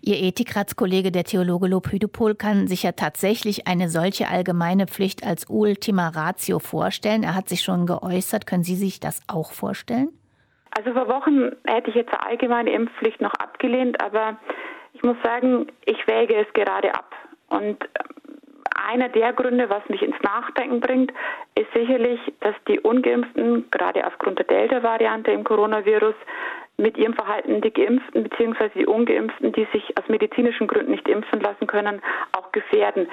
Ihr Ethikratskollege, der Theologe Lob Hüdepol, kann sich ja tatsächlich eine solche allgemeine Pflicht als Ultima Ratio vorstellen. Er hat sich schon geäußert. Können Sie sich das auch vorstellen? Also vor Wochen hätte ich jetzt eine allgemeine Impfpflicht noch abgelehnt, aber ich muss sagen, ich wäge es gerade ab. Und einer der Gründe, was mich ins Nachdenken bringt, ist sicherlich, dass die Ungeimpften, gerade aufgrund der Delta-Variante im Coronavirus, mit ihrem Verhalten die Geimpften bzw. die Ungeimpften, die sich aus medizinischen Gründen nicht impfen lassen können, auch gefährden.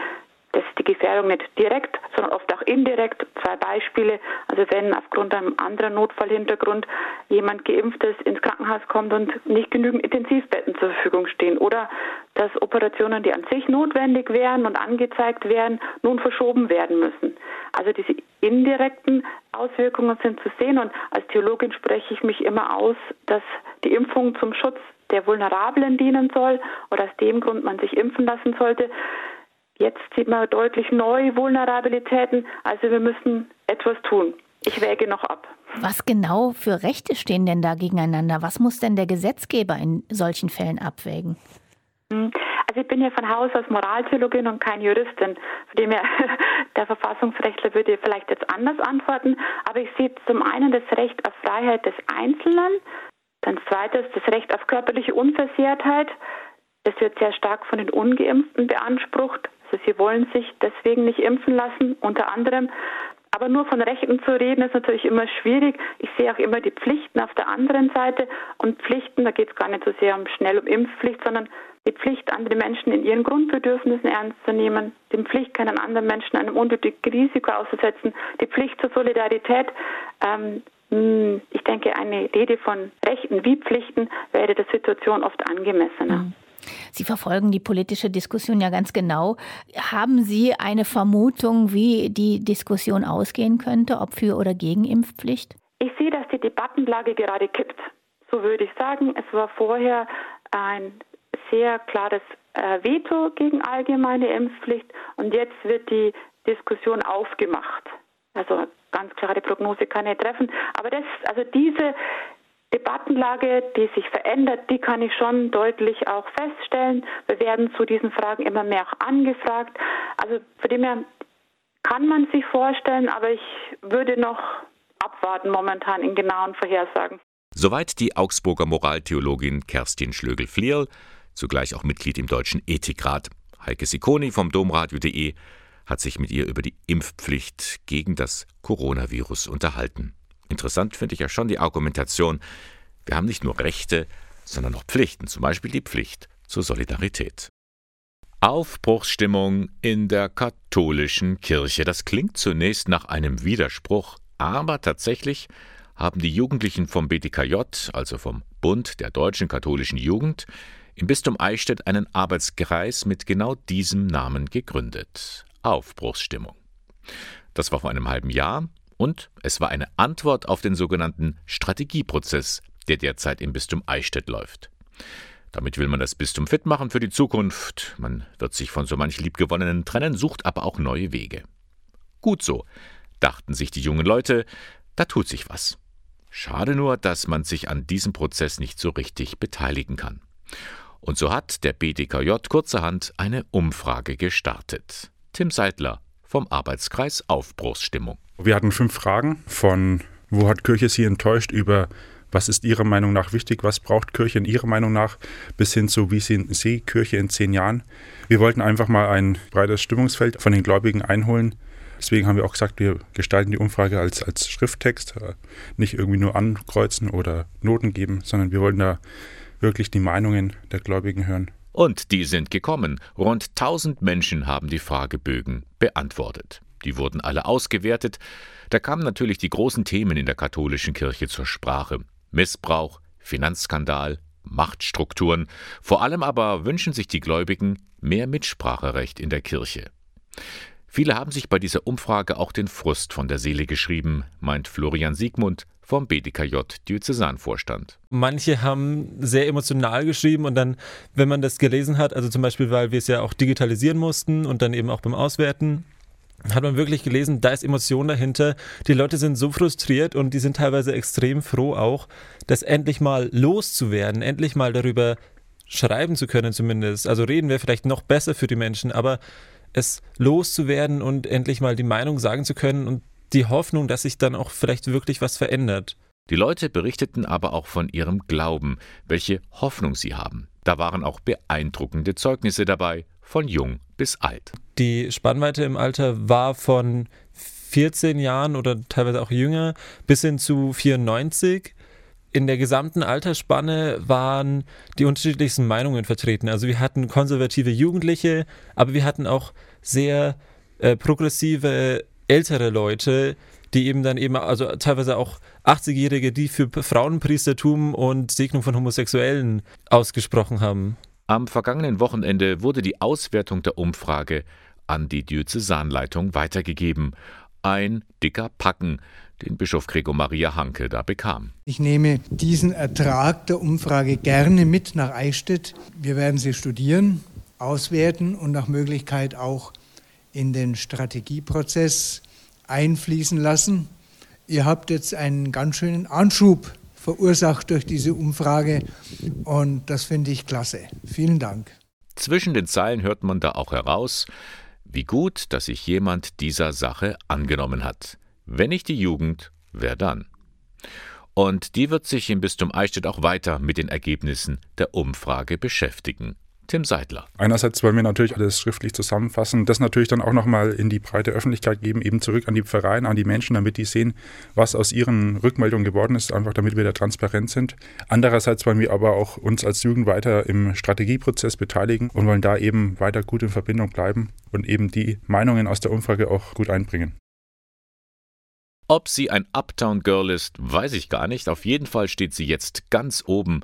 Das ist die Gefährdung nicht direkt, sondern oft auch indirekt. Zwei Beispiele. Also wenn aufgrund einem anderen Notfallhintergrund jemand geimpft ist, ins Krankenhaus kommt und nicht genügend Intensivbetten zur Verfügung stehen. Oder dass Operationen, die an sich notwendig wären und angezeigt werden, nun verschoben werden müssen. Also diese indirekten Auswirkungen sind zu sehen und als Theologin spreche ich mich immer aus, dass die Impfung zum Schutz der Vulnerablen dienen soll oder aus dem Grund man sich impfen lassen sollte. Jetzt sieht man deutlich neue Vulnerabilitäten, also wir müssen etwas tun. Ich wäge noch ab. Was genau für Rechte stehen denn da gegeneinander? Was muss denn der Gesetzgeber in solchen Fällen abwägen? Hm. Also ich bin ja von Haus aus Moraltheologin und kein Juristin. Von dem her, der Verfassungsrechtler würde vielleicht jetzt anders antworten. Aber ich sehe zum einen das Recht auf Freiheit des Einzelnen, dann zweites das Recht auf körperliche Unversehrtheit. Das wird sehr stark von den Ungeimpften beansprucht. Also sie wollen sich deswegen nicht impfen lassen, unter anderem. Aber nur von Rechten zu reden, ist natürlich immer schwierig. Ich sehe auch immer die Pflichten auf der anderen Seite. Und Pflichten, da geht es gar nicht so sehr um schnell um Impfpflicht, sondern die Pflicht, andere Menschen in ihren Grundbedürfnissen ernst zu nehmen, die Pflicht, keinen anderen Menschen einem unnötigen Risiko auszusetzen, die Pflicht zur Solidarität. Ähm, hm, ich denke, eine Rede von Rechten wie Pflichten wäre der Situation oft angemessener. Mhm. Sie verfolgen die politische Diskussion ja ganz genau. Haben Sie eine Vermutung, wie die Diskussion ausgehen könnte, ob für oder gegen Impfpflicht? Ich sehe, dass die Debattenlage gerade kippt. So würde ich sagen. Es war vorher ein sehr klares äh, Veto gegen allgemeine Impfpflicht und jetzt wird die Diskussion aufgemacht. Also ganz klare Prognose kann ich treffen. Aber das, also diese Debattenlage, die sich verändert, die kann ich schon deutlich auch feststellen. Wir werden zu diesen Fragen immer mehr auch angefragt. Also von dem her kann man sich vorstellen, aber ich würde noch abwarten momentan in genauen Vorhersagen. Soweit die Augsburger Moraltheologin Kerstin Schlögel-Flierl, zugleich auch Mitglied im Deutschen Ethikrat. Heike Sikoni vom Domradio.de hat sich mit ihr über die Impfpflicht gegen das Coronavirus unterhalten. Interessant finde ich ja schon die Argumentation, wir haben nicht nur Rechte, sondern auch Pflichten, zum Beispiel die Pflicht zur Solidarität. Aufbruchsstimmung in der katholischen Kirche. Das klingt zunächst nach einem Widerspruch, aber tatsächlich haben die Jugendlichen vom BTKJ, also vom Bund der deutschen katholischen Jugend, im Bistum Eichstätt einen Arbeitskreis mit genau diesem Namen gegründet. Aufbruchsstimmung. Das war vor einem halben Jahr und es war eine Antwort auf den sogenannten Strategieprozess, der derzeit im Bistum Eichstätt läuft. Damit will man das Bistum fit machen für die Zukunft. Man wird sich von so manch Liebgewonnenen trennen, sucht aber auch neue Wege. Gut so, dachten sich die jungen Leute, da tut sich was. Schade nur, dass man sich an diesem Prozess nicht so richtig beteiligen kann. Und so hat der BDKJ kurzerhand eine Umfrage gestartet. Tim Seidler vom Arbeitskreis Aufbruchsstimmung. Wir hatten fünf Fragen von wo hat Kirche Sie enttäuscht über was ist Ihrer Meinung nach wichtig, was braucht Kirche in Ihrer Meinung nach, bis hin zu wie sehen Sie Kirche in zehn Jahren. Wir wollten einfach mal ein breites Stimmungsfeld von den Gläubigen einholen. Deswegen haben wir auch gesagt, wir gestalten die Umfrage als, als Schrifttext, äh, nicht irgendwie nur ankreuzen oder Noten geben, sondern wir wollen da wirklich die Meinungen der Gläubigen hören. Und die sind gekommen. Rund 1000 Menschen haben die Fragebögen beantwortet. Die wurden alle ausgewertet. Da kamen natürlich die großen Themen in der katholischen Kirche zur Sprache. Missbrauch, Finanzskandal, Machtstrukturen. Vor allem aber wünschen sich die Gläubigen mehr Mitspracherecht in der Kirche. Viele haben sich bei dieser Umfrage auch den Frust von der Seele geschrieben, meint Florian Siegmund vom BDKJ Diözesanvorstand. Manche haben sehr emotional geschrieben und dann, wenn man das gelesen hat, also zum Beispiel, weil wir es ja auch digitalisieren mussten und dann eben auch beim Auswerten, hat man wirklich gelesen, da ist Emotion dahinter. Die Leute sind so frustriert und die sind teilweise extrem froh auch, das endlich mal loszuwerden, endlich mal darüber schreiben zu können zumindest. Also reden wir vielleicht noch besser für die Menschen, aber es loszuwerden und endlich mal die Meinung sagen zu können und die Hoffnung, dass sich dann auch vielleicht wirklich was verändert. Die Leute berichteten aber auch von ihrem Glauben, welche Hoffnung sie haben. Da waren auch beeindruckende Zeugnisse dabei, von jung bis alt. Die Spannweite im Alter war von 14 Jahren oder teilweise auch jünger bis hin zu 94. in der gesamten Altersspanne waren die unterschiedlichsten Meinungen vertreten. Also wir hatten konservative Jugendliche, aber wir hatten auch sehr äh, progressive ältere Leute, die eben dann eben, also teilweise auch 80-Jährige, die für Frauenpriestertum und Segnung von Homosexuellen ausgesprochen haben. Am vergangenen Wochenende wurde die Auswertung der Umfrage an die Diözesanleitung weitergegeben. Ein dicker Packen, den Bischof Gregor Maria Hanke da bekam. Ich nehme diesen Ertrag der Umfrage gerne mit nach Eichstätt. Wir werden sie studieren, auswerten und nach Möglichkeit auch in den Strategieprozess einfließen lassen. Ihr habt jetzt einen ganz schönen Anschub verursacht durch diese Umfrage und das finde ich klasse. Vielen Dank. Zwischen den Zeilen hört man da auch heraus, wie gut, dass sich jemand dieser Sache angenommen hat. Wenn nicht die Jugend, wer dann? Und die wird sich im Bistum Eichstätt auch weiter mit den Ergebnissen der Umfrage beschäftigen. Tim Seidler. Einerseits wollen wir natürlich alles schriftlich zusammenfassen, das natürlich dann auch nochmal in die breite Öffentlichkeit geben, eben zurück an die Vereine, an die Menschen, damit die sehen, was aus ihren Rückmeldungen geworden ist, einfach damit wir da transparent sind. Andererseits wollen wir aber auch uns als Jugend weiter im Strategieprozess beteiligen und wollen da eben weiter gut in Verbindung bleiben und eben die Meinungen aus der Umfrage auch gut einbringen. Ob sie ein Uptown Girl ist, weiß ich gar nicht. Auf jeden Fall steht sie jetzt ganz oben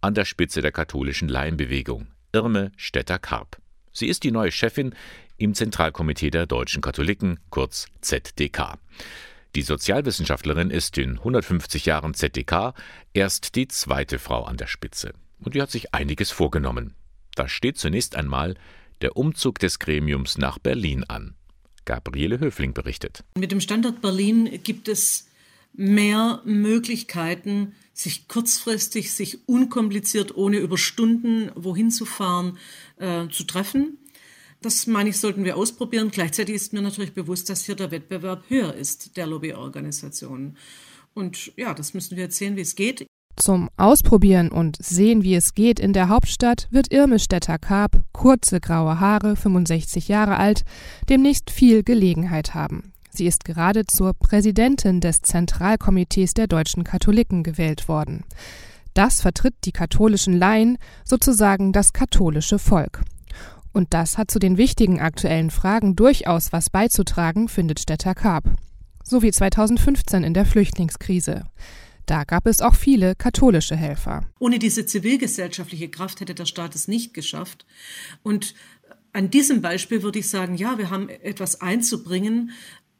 an der Spitze der katholischen Laienbewegung. Irme Stetter-Karp. Sie ist die neue Chefin im Zentralkomitee der deutschen Katholiken, kurz ZDK. Die Sozialwissenschaftlerin ist in 150 Jahren ZDK erst die zweite Frau an der Spitze. Und die hat sich einiges vorgenommen. Da steht zunächst einmal der Umzug des Gremiums nach Berlin an. Gabriele Höfling berichtet. Mit dem Standort Berlin gibt es mehr Möglichkeiten, sich kurzfristig, sich unkompliziert, ohne über Stunden wohin zu fahren, äh, zu treffen. Das meine ich, sollten wir ausprobieren. Gleichzeitig ist mir natürlich bewusst, dass hier der Wettbewerb höher ist der Lobbyorganisationen. Und ja, das müssen wir jetzt sehen, wie es geht. Zum Ausprobieren und sehen, wie es geht in der Hauptstadt, wird Irme Stetter-Karp, kurze graue Haare, 65 Jahre alt, demnächst viel Gelegenheit haben. Sie ist gerade zur Präsidentin des Zentralkomitees der deutschen Katholiken gewählt worden. Das vertritt die katholischen Laien, sozusagen das katholische Volk. Und das hat zu den wichtigen aktuellen Fragen durchaus was beizutragen, findet Stetter Karp. So wie 2015 in der Flüchtlingskrise. Da gab es auch viele katholische Helfer. Ohne diese zivilgesellschaftliche Kraft hätte der Staat es nicht geschafft. Und an diesem Beispiel würde ich sagen, ja, wir haben etwas einzubringen,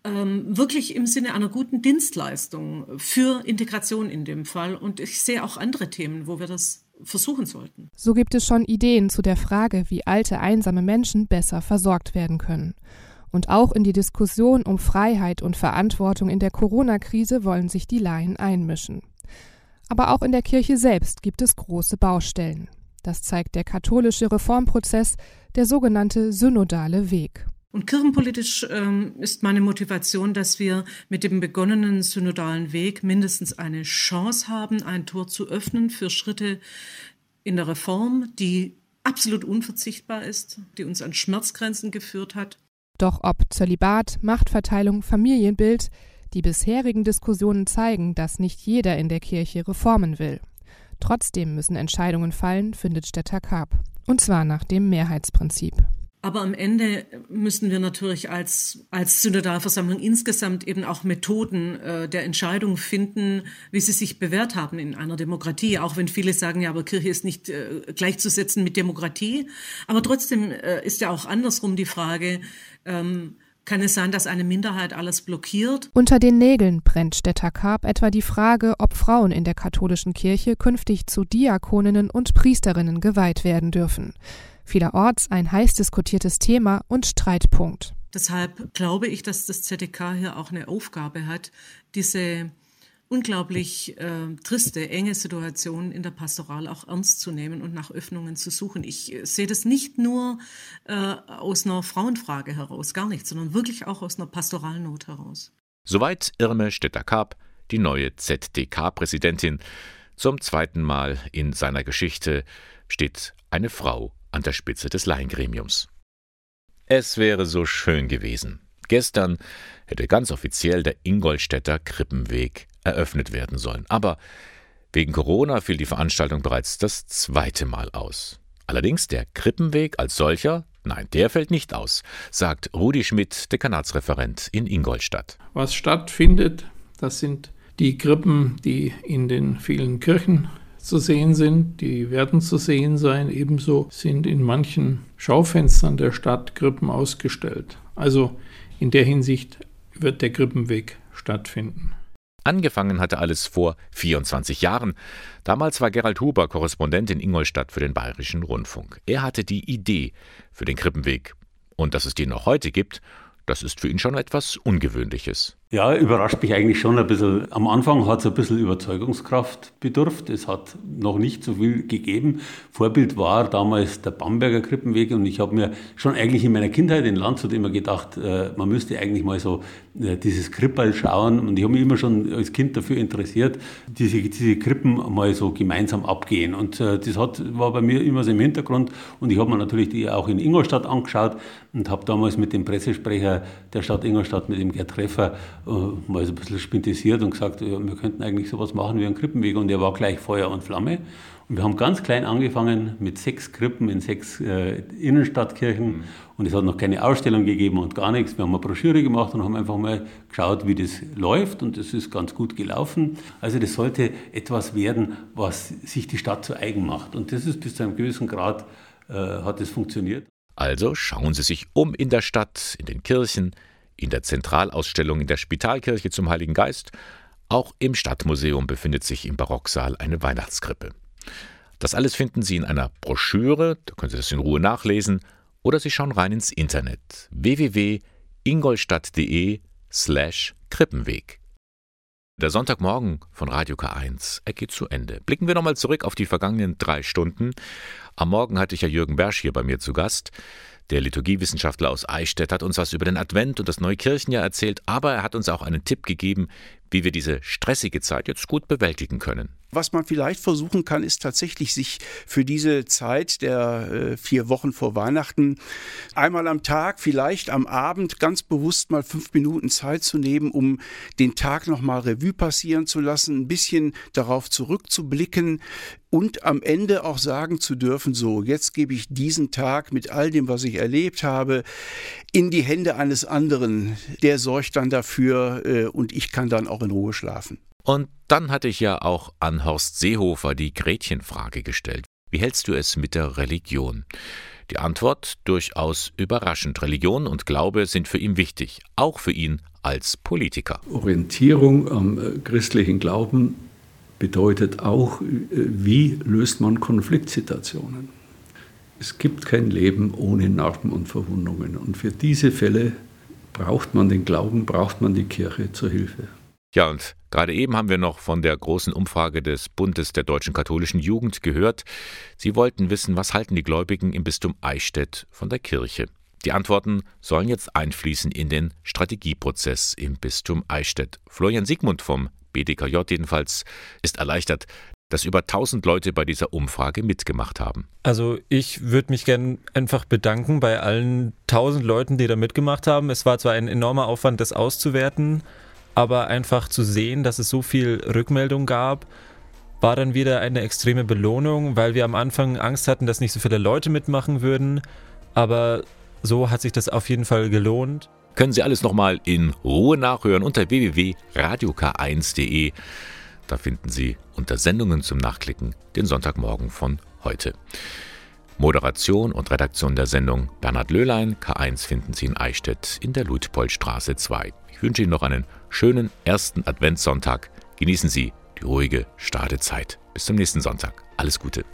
ähm, wirklich im Sinne einer guten Dienstleistung für Integration in dem Fall. Und ich sehe auch andere Themen, wo wir das versuchen sollten. So gibt es schon Ideen zu der Frage, wie alte, einsame Menschen besser versorgt werden können. Und auch in die Diskussion um Freiheit und Verantwortung in der Corona-Krise wollen sich die Laien einmischen. Aber auch in der Kirche selbst gibt es große Baustellen. Das zeigt der katholische Reformprozess, der sogenannte synodale Weg. Und kirchenpolitisch ähm, ist meine Motivation, dass wir mit dem begonnenen synodalen Weg mindestens eine Chance haben, ein Tor zu öffnen für Schritte in der Reform, die absolut unverzichtbar ist, die uns an Schmerzgrenzen geführt hat. Doch ob Zölibat, Machtverteilung, Familienbild, die bisherigen Diskussionen zeigen, dass nicht jeder in der Kirche reformen will. Trotzdem müssen Entscheidungen fallen, findet Stetter Karp. Und zwar nach dem Mehrheitsprinzip. Aber am Ende müssen wir natürlich als, als Synodalversammlung insgesamt eben auch Methoden äh, der Entscheidung finden, wie sie sich bewährt haben in einer Demokratie. Auch wenn viele sagen, ja, aber Kirche ist nicht äh, gleichzusetzen mit Demokratie. Aber trotzdem äh, ist ja auch andersrum die Frage, ähm, kann es sein, dass eine Minderheit alles blockiert? Unter den Nägeln brennt Stetter Karp etwa die Frage, ob Frauen in der katholischen Kirche künftig zu Diakoninnen und Priesterinnen geweiht werden dürfen vielerorts ein heiß diskutiertes Thema und Streitpunkt. Deshalb glaube ich, dass das ZDK hier auch eine Aufgabe hat, diese unglaublich äh, triste, enge Situation in der Pastoral auch ernst zu nehmen und nach Öffnungen zu suchen. Ich äh, sehe das nicht nur äh, aus einer Frauenfrage heraus, gar nicht, sondern wirklich auch aus einer Pastoralnot heraus. Soweit Irme Stetter-Karp, die neue ZDK-Präsidentin. Zum zweiten Mal in seiner Geschichte steht eine Frau an der Spitze des Laiengremiums. Es wäre so schön gewesen. Gestern hätte ganz offiziell der Ingolstädter Krippenweg eröffnet werden sollen. Aber Wegen Corona fiel die Veranstaltung bereits das zweite Mal aus. Allerdings der Krippenweg als solcher, nein, der fällt nicht aus, sagt Rudi Schmidt, Dekanatsreferent in Ingolstadt. Was stattfindet, das sind die Krippen, die in den vielen Kirchen zu sehen sind, die werden zu sehen sein. Ebenso sind in manchen Schaufenstern der Stadt Krippen ausgestellt. Also in der Hinsicht wird der Krippenweg stattfinden. Angefangen hatte alles vor 24 Jahren. Damals war Gerald Huber Korrespondent in Ingolstadt für den Bayerischen Rundfunk. Er hatte die Idee für den Krippenweg. Und dass es den noch heute gibt, das ist für ihn schon etwas Ungewöhnliches. Ja, überrascht mich eigentlich schon ein bisschen. Am Anfang hat es ein bisschen Überzeugungskraft bedurft. Es hat noch nicht so viel gegeben. Vorbild war damals der Bamberger Krippenweg und ich habe mir schon eigentlich in meiner Kindheit in Landshut immer gedacht, äh, man müsste eigentlich mal so äh, dieses Krippal schauen und ich habe mich immer schon als Kind dafür interessiert, diese, diese Krippen mal so gemeinsam abgehen und äh, das hat, war bei mir immer so im Hintergrund und ich habe mir natürlich die auch in Ingolstadt angeschaut und habe damals mit dem Pressesprecher der Stadt Ingolstadt, mit dem Gerd Treffer, mal so ein bisschen spintisiert und gesagt, ja, wir könnten eigentlich sowas machen wie einen Krippenweg. Und der war gleich Feuer und Flamme. Und wir haben ganz klein angefangen mit sechs Krippen in sechs äh, Innenstadtkirchen. Mhm. Und es hat noch keine Ausstellung gegeben und gar nichts. Wir haben eine Broschüre gemacht und haben einfach mal geschaut, wie das läuft. Und das ist ganz gut gelaufen. Also das sollte etwas werden, was sich die Stadt zu eigen macht. Und das ist bis zu einem gewissen Grad äh, hat es funktioniert. Also schauen Sie sich um in der Stadt, in den Kirchen, in der Zentralausstellung in der Spitalkirche zum Heiligen Geist. Auch im Stadtmuseum befindet sich im Barocksaal eine Weihnachtskrippe. Das alles finden Sie in einer Broschüre, da können Sie das in Ruhe nachlesen, oder Sie schauen rein ins Internet www.ingolstadt.de slash Krippenweg. Der Sonntagmorgen von Radio K1, er geht zu Ende. Blicken wir nochmal zurück auf die vergangenen drei Stunden. Am Morgen hatte ich ja Jürgen Bersch hier bei mir zu Gast. Der Liturgiewissenschaftler aus Eichstätt hat uns was über den Advent und das neue Kirchenjahr erzählt, aber er hat uns auch einen Tipp gegeben, wie wir diese stressige Zeit jetzt gut bewältigen können. Was man vielleicht versuchen kann, ist tatsächlich sich für diese Zeit der äh, vier Wochen vor Weihnachten einmal am Tag, vielleicht am Abend ganz bewusst mal fünf Minuten Zeit zu nehmen, um den Tag nochmal Revue passieren zu lassen, ein bisschen darauf zurückzublicken und am Ende auch sagen zu dürfen, so, jetzt gebe ich diesen Tag mit all dem, was ich erlebt habe, in die Hände eines anderen. Der sorgt dann dafür äh, und ich kann dann auch in Ruhe schlafen. Und dann hatte ich ja auch an Horst Seehofer die Gretchenfrage gestellt. Wie hältst du es mit der Religion? Die Antwort durchaus überraschend. Religion und Glaube sind für ihn wichtig, auch für ihn als Politiker. Orientierung am äh, christlichen Glauben bedeutet auch, äh, wie löst man Konfliktsituationen. Es gibt kein Leben ohne Narben und Verwundungen. Und für diese Fälle braucht man den Glauben, braucht man die Kirche zur Hilfe. Ja, und gerade eben haben wir noch von der großen Umfrage des Bundes der deutschen katholischen Jugend gehört. Sie wollten wissen, was halten die Gläubigen im Bistum Eichstätt von der Kirche. Die Antworten sollen jetzt einfließen in den Strategieprozess im Bistum Eichstätt. Florian Siegmund vom BDKJ jedenfalls ist erleichtert, dass über 1000 Leute bei dieser Umfrage mitgemacht haben. Also ich würde mich gerne einfach bedanken bei allen 1000 Leuten, die da mitgemacht haben. Es war zwar ein enormer Aufwand, das auszuwerten, aber einfach zu sehen, dass es so viel Rückmeldung gab, war dann wieder eine extreme Belohnung, weil wir am Anfang Angst hatten, dass nicht so viele Leute mitmachen würden. Aber so hat sich das auf jeden Fall gelohnt. Können Sie alles nochmal in Ruhe nachhören unter www.radiok1.de. Da finden Sie unter Sendungen zum Nachklicken den Sonntagmorgen von heute. Moderation und Redaktion der Sendung Bernhard Löhlein. K1 finden Sie in Eichstätt in der Luitpoldstraße 2. Ich wünsche Ihnen noch einen schönen ersten Adventssonntag. Genießen Sie die ruhige Startezeit. Bis zum nächsten Sonntag. Alles Gute.